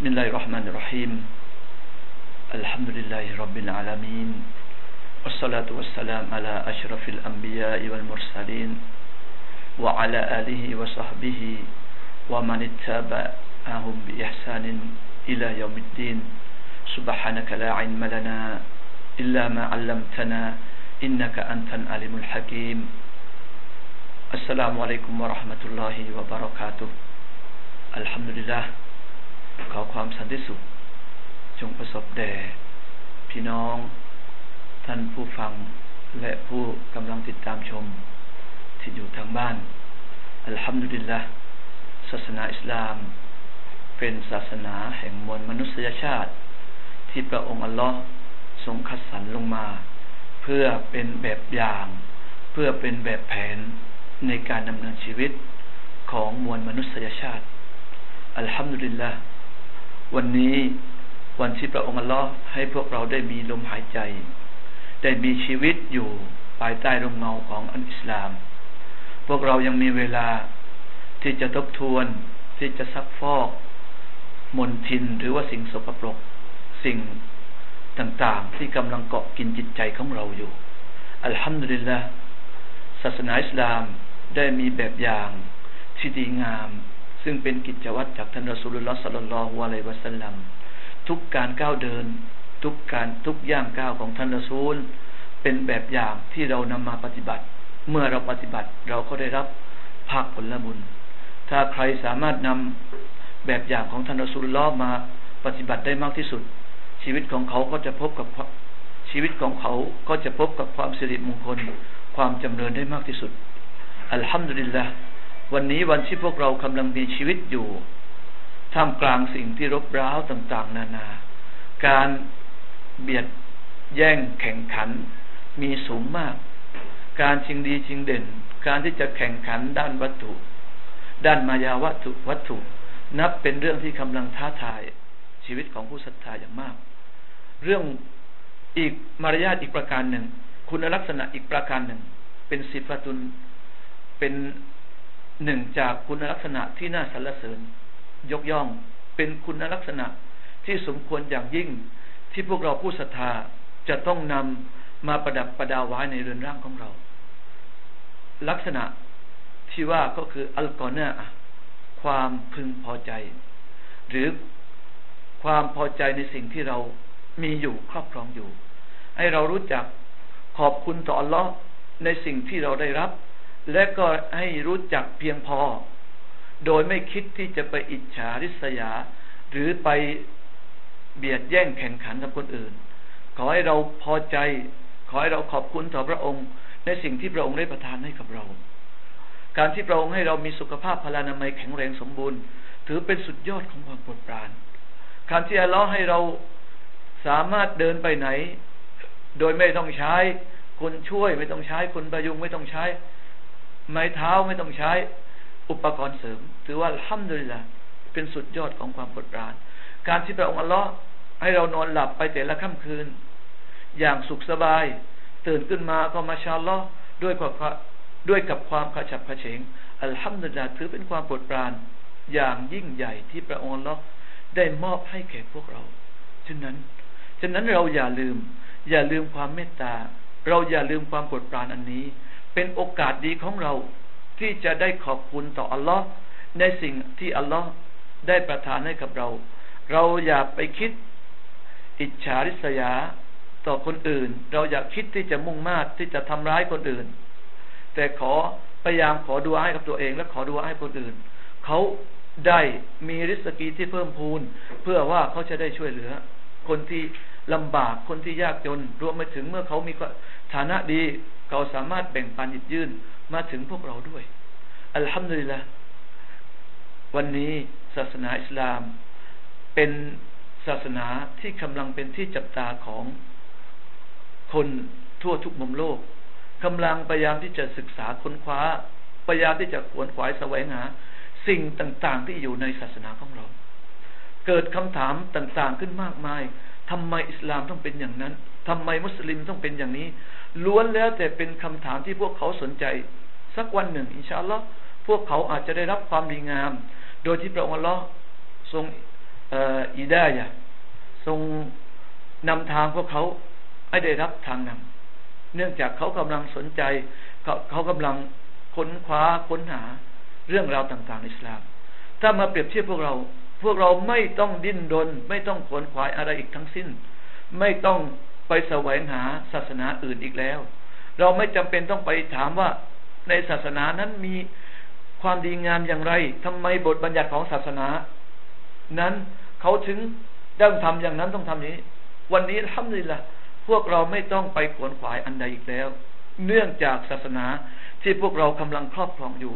بسم الله الرحمن الرحيم الحمد لله رب العالمين والصلاة والسلام على أشرف الأنبياء والمرسلين وعلى آله وصحبه ومن اتبعهم بإحسان إلى يوم الدين سبحانك لا علم لنا إلا ما علمتنا إنك أنت العليم الحكيم السلام عليكم ورحمة الله وبركاته الحمد لله ขอความสันติสุข จงประสบแด่พี่น้อง ท่านผู้ฟังและผู้กำลังติดตามชม ที่อยู่ทางบ้าน อัลฮัมดุลิลละศาสนาอิสลาม เป็นศาสนาแห่งมวลมนุษยชาติ ที่พระองค์อัลลอฮ์ทรงคัดสรรลงมา เพื่อเป็นแบบอย่าง เพื่อเป็นแบบแผนในการดำเนินชีวิตของมวลมนุษยชาติ อัลฮัมดุลิลละ วันนี้วันที่พระองค์อัลลอฮ์ให้พวกเราได้มีลมหายใจ ได้มีชีวิตอยู่ภายใต้ร่มเงาของอันอิสลาม พวกเรายังมีเวลาที่จะทบทวนที่จะซักฟอก มนทินหรือว่าสิ่งสกปรก สิ่งต่างๆ ที่กำลังเกาะกินจิตใจของเราอยู่ อัลฮัมดุลิลละศาสนาอิสลามได้มีแบบอย่างที่ดีงาม ซึ่งเป็นกิจวัตรจากท่านรอสูลุลลอฮ์สัลลัลลอฮุอะลัยวะสัลลัมทุกการก้าวเดิน ทุกการทุกย่างก้าวของท่านรอซูล เป็นแบบอย่างที่เรานำมาปฏิบัติ เมื่อเราปฏิบัติเราก็ได้รับภาคผลบุญ ถ้าใครสามารถนำแบบอย่างของท่านรอซูลลอฮ์มาปฏิบัติได้มากที่สุด ชีวิตของเขาก็จะพบกับชีวิตของเขาก็จะพบกับความสิริมงคล ความจำเริญได้มากที่สุด อัลฮัมดุลิลละ วันนี้วันที่พวกเรากำลังมีชีวิตอยู่ท่ามกลางสิ่งที่รบร้าวต่าง ๆ นานา การเบียดแย่งแข่งขันมีสูงมาก การชิงดีชิงเด่น การที่จะแข่งขันด้านวัตถุ ด้านมายาวัตถุวัตถุ นับเป็นเรื่องที่กำลังท้าทายชีวิตของผู้ศรัทธาอย่างมาก เรื่องอีกมารยาทอีกประการหนึ่ง คุณลักษณะอีกประการหนึ่ง เป็นสิฟตุนเป็น หนึ่งจากคุณลักษณะที่น่าสรรเสริญ ยกย่องเป็นคุณลักษณะที่สมควรอย่างยิ่ง ที่พวกเราผู้ศรัทธาจะต้องนำมาประดับประดาไว้ในเรือนร่างของเรา ลักษณะที่ว่าก็คืออัลกอเนอความพึงพอใจ หรือความพอใจในสิ่งที่เรามีอยู่ครอบครองอยู่ ให้เรารู้จักขอบคุณต่ออัลลอฮ์ในสิ่งที่เราได้รับ และก็ให้รู้จักเพียงพอ โดยไม่คิดที่จะไปอิจฉาริษยา หรือไปเบียดแย่งแข่งขันกับคนอื่น ขอให้เราพอใจ ขอให้เราขอบคุณต่อพระองค์ ในสิ่งที่พระองค์ได้ประทานให้กับเรา การที่พระองค์ให้เรามีสุขภาพพลานามัยแข็งแรงสมบูรณ์ ถือเป็นสุดยอดของความโปรดปรานการที่อัลลอฮ์ให้เราสามารถเดินไปไหน โดยไม่ต้องใช้คนช่วยไม่ต้องใช้คนประยุงไม่ต้องใช้ ไม้เท้าไม่ต้องใช้อุปกรณ์เสริม ถือว่าห้ามเลยละเป็นสุดยอดของความปวดราน การที่พระองค์อัลลอฮ์ให้เรานอนหลับไปแต่ละค่ำคืน อย่างสุขสบาย ตื่นขึ้นมาก็มาชาลอด้วยความด้วยกับความขฉับขเฉงอัลฮัมดุลิลลาถือเป็นความปวดปรานอย่างยิ่งใหญ่ที่พระองค์อัลลอฮ์ได้มอบให้แก่พวกเรา ฉะนั้น ฉะนั้นเราอย่าลืม อย่าลืมความเมตตา เราอย่าลืมความปวดปรานอันนี้ เป็นโอกาสดีของเราที่จะได้ขอบคุณต่ออัลลอฮ์ในสิ่งที่อัลลอฮ์ได้ประทานให้กับเรา เราอย่าไปคิดอิจฉาริษยาต่อคนอื่น เราอย่าคิดที่จะมุ่งมาดที่จะทำร้ายคนอื่น แต่ขอพยายามขอดูให้กับตัวเอง และขอดูให้คนอื่น เขาได้มีริสกีที่เพิ่มพูน เพื่อว่าเขาจะได้ช่วยเหลือ คนที่ลำบากคนที่ยากจนรวมไปถึงเมื่อเขามี ฐานะดีเขาสามารถแบ่งปันหยิบยื่นมาถึงพวกเราด้วย อัลฮัมดุลิลละวันนี้ศาสนาอิสลาม เป็นศาสนาที่กำลังเป็นที่จับตาของคนทั่วทุกมุมโลกกำลังพยายามที่จะศึกษาค้นคว้าพยายามที่จะขวนขวายแสวงหา สิ่งต่างๆที่อยู่ในศาสนาของเรา เกิดคำถามต่างๆขึ้นมากมาย ทำไมอิสลามต้องเป็นอย่างนั้นทำไมมุสลิมต้องเป็นอย่างนี้ ล้วนแล้วแต่เป็นคำถามที่พวกเขาสนใจ สักวันหนึ่ง อินชาอัลลอฮ์พวกเขาอาจจะได้รับความดีงาม โดยที่พระองค์อัลลอฮ์ทรงอิดายะทรงนำทางพวกเขาให้ได้รับทางนำเนื่องจากเขากำลังสนใจ เขาเขากำลังค้นคว้าค้นหาเรื่องราวต่างๆในอิสลาม ถ้ามาเปรียบเทียบพวกเรา พวกเราไม่ต้องดิ้นรนไม่ต้องขวนขวายอะไรอีกทั้งสิ้น ไม่ต้องไปแสวงหาศาสนาอื่นอีกแล้ว เราไม่จำเป็นต้องไปถามว่าในศาสนานั้นมีความดีงามอย่างไรทำไมบทบัญญัติของศาสนา นั้นเขาถึงต้องทำอย่างนั้นต้องทำนี้ วันนี้ทำนี่ละพวกเราไม่ต้องไปขวนขวายอันใดอีกแล้ว เนื่องจากศาสนาที่พวกเรากำลังครอบครองอยู่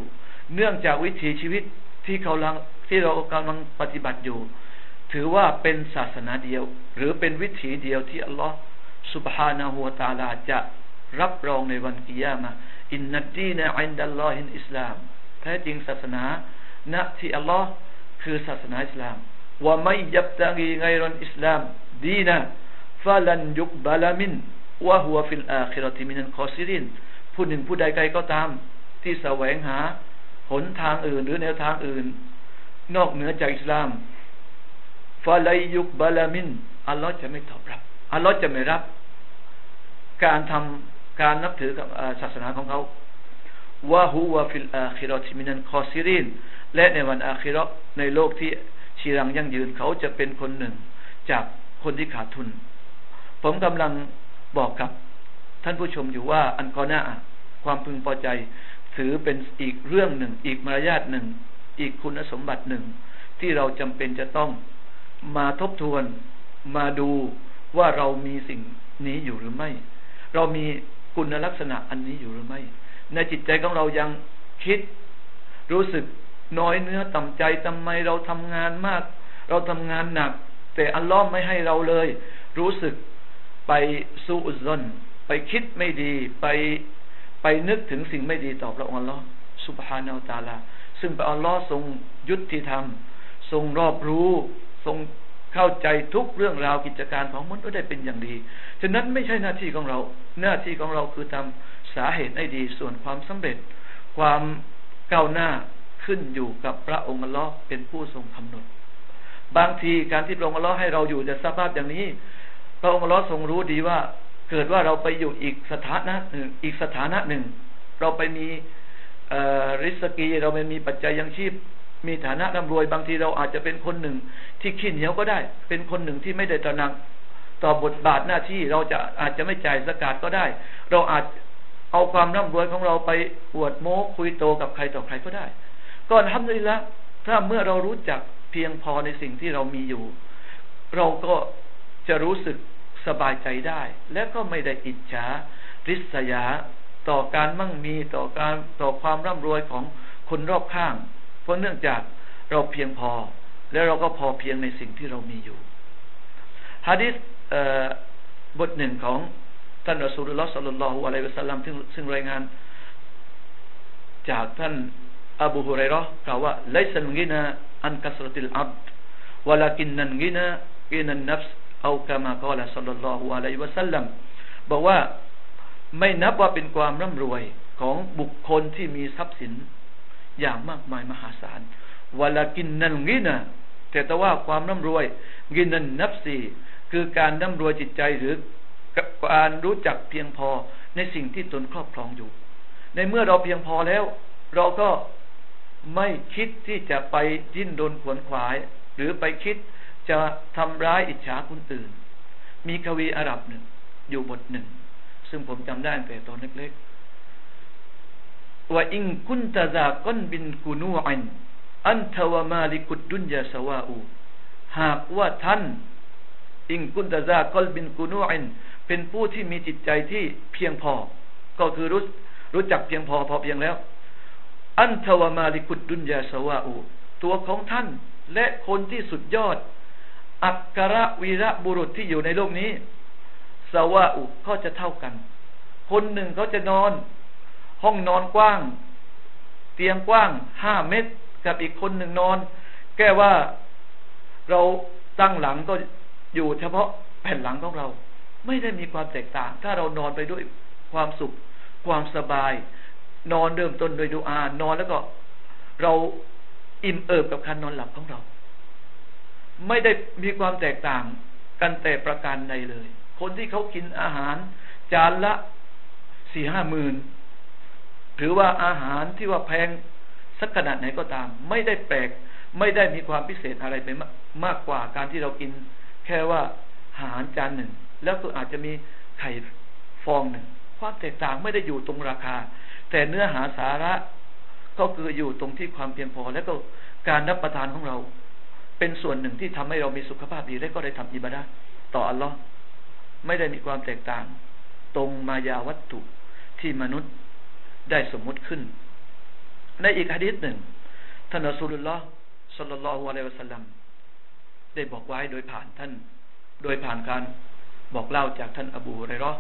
เนื่องจากวิถีชีวิตที่เขาลัง ที่เรากำลังปฏิบัติอยู่ ถือว่าเป็นศาสนาเดียว หรือเป็นวิถีเดียวที่อัลลอฮ์ سبحانه وتعالى จะรับรองในวันกิยามะอินนัดดีนะอินดัลลอฮินอิสลาม แท้จริงศาสนาณที่อัลลอฮ์คือศาสนาอิสลามومن يبتغ غير الإسلام دينا فلن يقبل منه وهو في الآخرة من الخاسرين ผู้หนึ่งผู้ใดใดก็ตาม ที่แสวงหา หนทางอื่นหรือแนวทางอื่น นอกเหนือจากอิสลามفلن يقبل منه อัลลอฮ์จะไม่ตอบรับ อัลลอฮ์จะไม่รับ การทำการนับถือกับศาสนาของเขาوهو في الآخرة من الخاسرين และในวันอาคิเราะฮ์ในโลกที่จีรังยั่งยืนเขาจะเป็นคนหนึ่ง จากคนที่ขาดทุน ผมกำลังบอกกับท่านผู้ชมอยู่ว่าอันกอนาความพึงพอใจ ถือเป็นอีกเรื่องหนึ่ง อีกมารยาทหนึ่ง อีกคุณสมบัติหนึ่ง ที่เราจำเป็นจะต้องมาทบทวนมาดูว่าเรามีสิ่งนี้อยู่หรือไม่ เรามีคุณลักษณะอันนี้อยู่หรือไม่ ในจิตใจของเรายังคิดรู้สึกน้อยเนื้อต่ำใจทำไมเราทำงานมาก เราทำงานหนัก แต่อัลลอฮ์ไม่ให้เราเลย รู้สึกไปสู้อุซนไปคิดไม่ดี ไปไปนึกถึงสิ่งไม่ดีต่อพระองค์อัลลอฮ์สุบฮานาอัลตาลา ซึ่งพระอัลลอฮ์ทรงยุติธรรม ทรงรอบรู้ ทรงเข้าใจทุกเรื่องราวกิจการของมนุษย์ได้เป็นอย่างดี ฉะนั้นไม่ใช่หน้าที่ของเรา หน้าที่ของเราคือทำสาเหตุให้ดี ส่วนความสำเร็จ ความก้าวหน้าขึ้นอยู่กับพระองค์อัลลอฮ์เป็นผู้ทรงกำหนด บางทีการที่พระองค์อัลลอฮ์ให้เราอยู่ในสภาพอย่างนี้ พระองค์อัลลอฮ์ทรงรู้ดีว่า เกิดว่าเราไปอยู่อีกสถานะหนึ่งอีกสถานะหนึ่ง เราไปมี ริสกีเราไม่มีปัจจัยยังชีพ มีฐานะร่ำรวยบางทีเราอาจจะเป็นคนหนึ่ง ที่ขี้เหนียวก็ได้ เป็นคนหนึ่งที่ไม่ได้ตระหนักต่อบทบาทหน้าที่เราจะอาจจะไม่จ่ายสกาดก็ได้ เราอาจเอาความร่ำรวยของเราไปอวดโม้คุยโตกับใครต่อใครก็ได้ก็ทำเลยละถ้าเมื่อเรารู้จักเพียงพอในสิ่งที่เรามีอยู่ เราก็จะรู้สึกสบายใจได้ และก็ไม่ได้อิจฉาริษยา ต่อการมั่งมีต่อการต่อความร่ำรวยของคนรอบข้าง เพราะเนื่องจากเราเพียงพอ และเราก็พอเพียงในสิ่งที่เรามีอยู่ฮะดิษบทหนึ่งของท่านอัสุลลอฮ์สัลลัลลอฮุอะลัยฮิวะสัลลัมซึ่งรายงาน จากท่านอบูฮุไรรอกล่าวว่าไลซันกินาอันกัสรติลอับวลากินนันกินากินันนัฟส์เอากามากล่าวสัลลัลลอฮุอะลัยฮิวะสัลลัมบอกว่า ไม่นับว่าเป็นความร่ำรวยของบุคคลที่มีทรัพย์สินอย่างมากมายมหาศาลวลากินนันกินะแต่แต่ว่าความร่ำรวยกินนันนับสี่คือการร่ำรวยจิตใจหรือการรู้จักเพียงพอในสิ่งที่ตนครอบครองอยู่ ในเมื่อเราเพียงพอแล้ว เราก็ไม่คิดที่จะไปดิ้นรนขวนขวาย หรือไปคิดจะทำร้ายอิจฉาคนอื่น มีควีอาหรับหนึ่งอยู่บทหนึ่ง ซึ่งผมจำได้แต่ตอนเล็กๆว่าอิงคุนตาซาก้นบินกุนูอันอันทวามาลิกุดดุนยาสวาอูหากว่าท่าน อิงกุนตาซากลบินกุนูอันเป็นผู้ที่มีจิตใจที่เพียงพอ ก็คือรู้รู้จักเพียงพอพอเพียงแล้ว อันทวามาลิกุดดุนยาสวาอูตัวของท่านและคนที่สุดยอด อักระวีระบุรุษที่อยู่ในโลกนี้ สวาอูก็จะเท่ากัน คนหนึ่งเขาจะนอน ห้องนอนกว้าง เตียงกว้างห้าเมตร กับอีกคนหนึ่งนอน แก้ว่าเราตั้งหลังก็อยู่เฉพาะแผ่นหลังของเรา ไม่ได้มีความแตกต่าง ถ้าเรานอนไปด้วยความสุข ความสบาย นอนเริ่มต้นโดยดูอา นอนแล้วก็เราอิ่มเอิบกับการนอนหลับของเรา ไม่ได้มีความแตกต่างกันแต่ประการใดเลย คนที่เขากินอาหาร จานละสี่ห้าหมื่นหรือว่าอาหารที่ว่าแพงสักขนาดไหนก็ตาม ไม่ได้แปลก ไม่ได้มีความพิเศษอะไรไปมากกว่าการที่เรากิน แค่ว่าอาหารจานหนึ่ง แล้วก็อาจจะมีไข่ฟองหนึ่งความแตกต่างไม่ได้อยู่ตรงราคา แต่เนื้อหาสาระก็คืออยู่ตรงที่ความเพียงพอ และก็การรับประทานของเรา เป็นส่วนหนึ่งที่ทำให้เรามีสุขภาพดีและก็ได้ทำอิบาดะต่ออัลลอฮ์ ไม่ได้มีความแตกต่าง ตรงมายาวัตถุที่มนุษย์ได้สมมุติขึ้น ในอีกฮะดิษหนึ่งท่านอัสุลลอฮ์สัลลัลลอฮุอะลัยวะสัลลัมได้บอกไว้โดยผ่านท่าน โดยผ่านการบอกเล่าจากท่านอบูไรรอ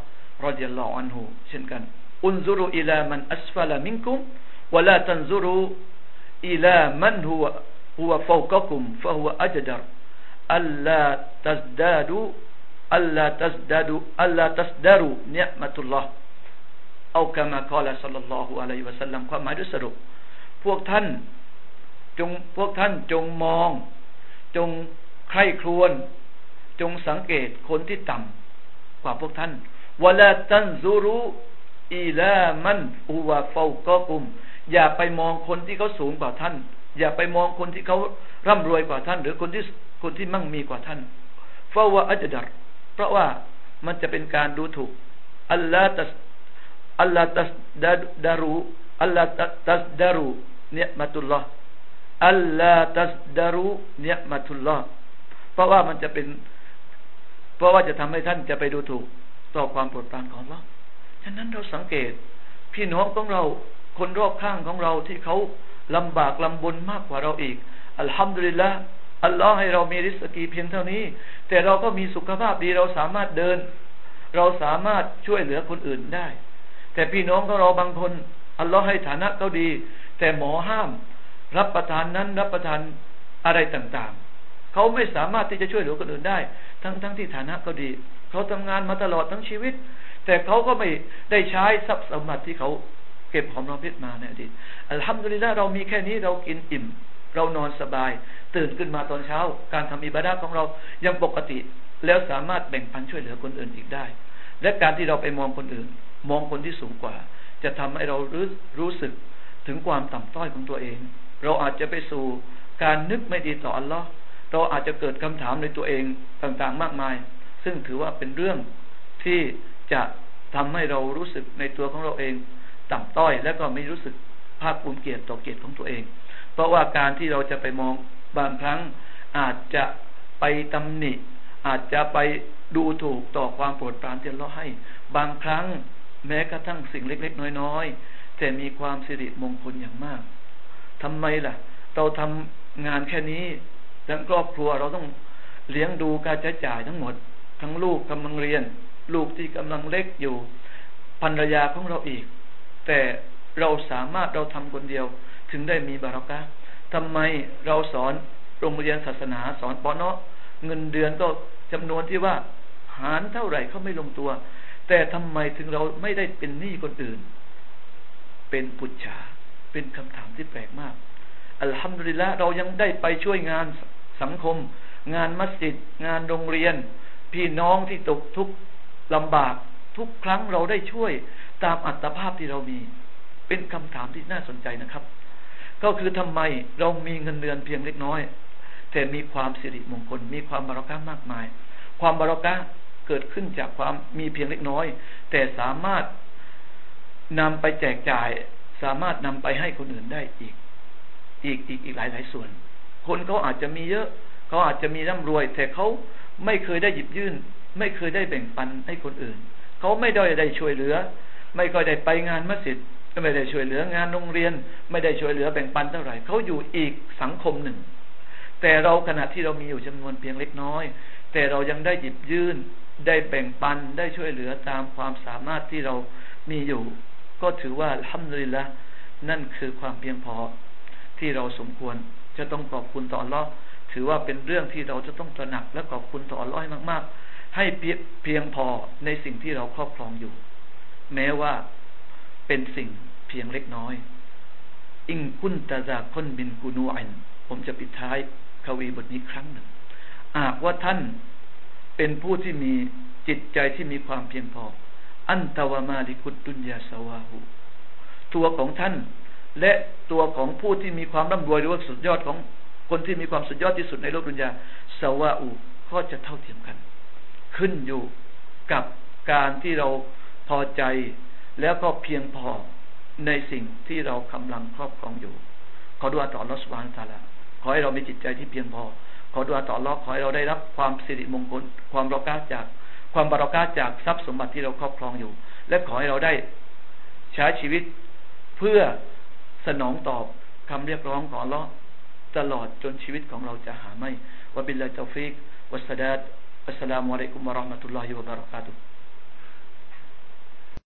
รอดิยัลลอฮุอันฮูเช่นกัน อุนซุรุอิลามันอัสฟลมินกุมวะลาตันซุรุอิลามันฮุวฮุวฟาวกะกุมฟะฮุวอัจดรอัลลาตัสดาดู อัลลาตัสดาดูอัลลาตัสดารุเนียมะตุลลอฮ์เอากามากอลสัลลัลลอฮุอะลัยฮิวะสัลลัมความหมายด้วยสรุป พวกท่านจงพวกท่านจงมอง จงใคร่ครวญจงสังเกตคนที่ต่ำกว่าพวกท่านวลาตันซูรุอีลามันอูวาฟาก็กุม อย่าไปมองคนที่เขาสูงกว่าท่าน อย่าไปมองคนที่เขาร่ำรวยกว่าท่าน หรือคนที่คนที่มั่งมีกว่าท่านฟาวะอัจดัร เพราะว่ามันจะเป็นการดูถูกอัลลอฮฺตัสอัลลอฮฺตัสดารุอัลลอฮฺตัสดารุเนียมัตุลลอฮ์อัลลอฮฺตัสดารุเนียมัตุลลอฮ์เพราะว่ามันจะเป็น เพราะว่าจะทำให้ท่านจะไปดูถูกต่อความโปรดปรานของเราฉะนั้นเราสังเกต พี่น้องของเราคนรอบข้างของเราที่เขาลำบากลำบนมากกว่าเราอีกอัลฮัมดุลิลละ อัลลอฮ์ให้เรามีริสกีเพียงเท่านี้ แต่เราก็มีสุขภาพดีเราสามารถเดิน เราสามารถช่วยเหลือคนอื่นได้ แต่พี่น้องของเราบางคนอัลลอฮ์ให้ฐานะเขาดี แต่หมอห้าม รับประทานนั้นรับประทานอะไรต่างๆ เขาไม่สามารถที่จะช่วยเหลือคนอื่นได้ ทั้งๆทที่ฐานะเขาดี เขาทำงานมาตลอดทั้งชีวิต แต่เขาก็ไม่ได้ใช้ทรัพย์สมบัติที่เขาเก็บหอมรอมริบมาในอดีตอัลฮัมดุลิลละเรามีแค่นี้เรากินอิ่ม เรานอนสบาย ตื่นขึ้นมาตอนเช้า การทำอิบาดาของเรายังปกติ แล้วสามารถแบ่งปันช่วยเหลือคนอื่นอีกได้ และการที่เราไปมองคนอื่น มองคนที่สูงกว่า จะทำให้เรารู้รู้สึกถึงความต่ำต้อยของตัวเอง เราอาจจะไปสู่การนึกไม่ดีต่ออัลลอฮ์เราอาจจะเกิดคำถามในตัวเองต่างๆ มากมาย ซึ่งถือว่าเป็นเรื่องที่จะทำให้เรารู้สึกในตัวของเราเอง ต่ำต้อยและก็ไม่รู้สึก ภาคภูมิเกียรติต่อเกียรติของตัวเอง เพราะว่าการที่เราจะไปมองบางครั้งอาจจะไปตำหนิ อาจจะไปดูถูกต่อความโปรดปรานที่เราให้ บางครั้งแม้กระทั่งสิ่งเล็ก ๆ น้อยๆแต่มีความสิริมงคลอย่างมากทำไมล่ะ เราทำงานแค่นี้ทั้งครอบครัวเราต้องเลี้ยงดูการใช้จ่ายทั้งหมด ทั้งลูกกำลังเรียน ลูกที่กำลังเล็กอยู่ภรรยาของเราอีก แต่ เราสามารถเราทำคนเดียว ถึงได้มีบารอกะทำไมเราสอนโรงเรียนศาสนาสอนปอนเนาะเงินเดือนก็จำนวนที่ว่า หารเท่าไหร่เขาไม่ลงตัว แต่ทำไมถึงเราไม่ได้เป็นหนี้คนอื่น เป็นปุจฉาเป็นคำถามที่แปลกมาก อัลฮัมดุลิลละเรายังได้ไปช่วยงานสังคม งานมัสยิดงานโรงเรียน พี่น้องที่ตกทุกข์ลำบากทุกครั้งเราได้ช่วยตามอัตภาพที่เรามี เป็นคำถามที่น่าสนใจนะครับ ก็คือทำไมเรามีเงินเดือนเพียงเล็กน้อย แต่มีความสิริมงคล มีความบารักะมากมาย ความบารักะเกิดขึ้นจากความมีเพียงเล็กน้อย แต่สามารถนำไปแจกจ่าย สามารถนำไปให้คนอื่นได้อีก อีกอีกอีกหลายหลายส่วน คนเขาอาจจะมีเยอะเขาอาจจะมีร่ำรวย แต่เขาไม่เคยได้หยิบยื่น ไม่เคยได้แบ่งปันให้คนอื่น เขาไม่ได้ได้ช่วยเหลือ ไม่ค่อยได้ไปงานมัสยิด ไม่ได้ช่วยเหลืองานโรงเรียน ไม่ได้ช่วยเหลือแบ่งปันเท่าไหร่เขาอยู่อีกสังคมหนึ่ง แต่เราขณะที่เรามีอยู่จำนวนเพียงเล็กน้อย แต่เรายังได้หยิบยื่นได้แบ่งปันได้ช่วยเหลือตามความสามารถที่เรามีอยู่ ก็ถือว่าทำเลยละนั่นคือความเพียงพอที่เราสมควร จะต้องขอบคุณต่อรอถือว่าเป็นเรื่องที่เราจะต้องตระหนักและขอบคุณต่อร้อยมาก ๆ ให้เพียงพอในสิ่งที่เราครอบครองอยู่ แม้ว่า เป็นสิ่งเพียงเล็กน้อย อิงคุนตาจากคนบินกูนูอันผมจะปิดท้ายควีบทนี้ครั้งหนึ่งหากว่าท่านเป็นผู้ที่มีจิตใจที่มีความเพียงพอ อันตวามาลิกุตดุนยาสวาหูตัวของท่าน และตัวของผู้ที่มีความร่ำรวยหรือว่าสุดยอดของคนที่มีความสุดยอดที่สุดในโลกดุนยาสวาอูก็จะเท่าเทียมกัน ขึ้นอยู่กับการที่เราพอใจ แล้วก็เพียงพอในสิ่งที่เรากำลังครอบครองอยู่ ขอดูอาต่อรัสวานตาลาขอให้เรามีจิตใจที่เพียงพอ ขอดูอาต่อรอขอให้เราได้รับความสิริมงคล ความรอกาจาก ความบารอกาจากทรัพย์สมบัติที่เราครอบครองอยู่ และขอให้เราได้ใช้ชีวิตเพื่อสนองตอบคำเรียกร้องของเราตลอดจนชีวิตของเราจะหาไม่วะบิลลาตฟิกวัสดาดอัสสลามุอะลัยกุมวะราะห์มะตุลลอฮิวะบะเราะกาตุฮ์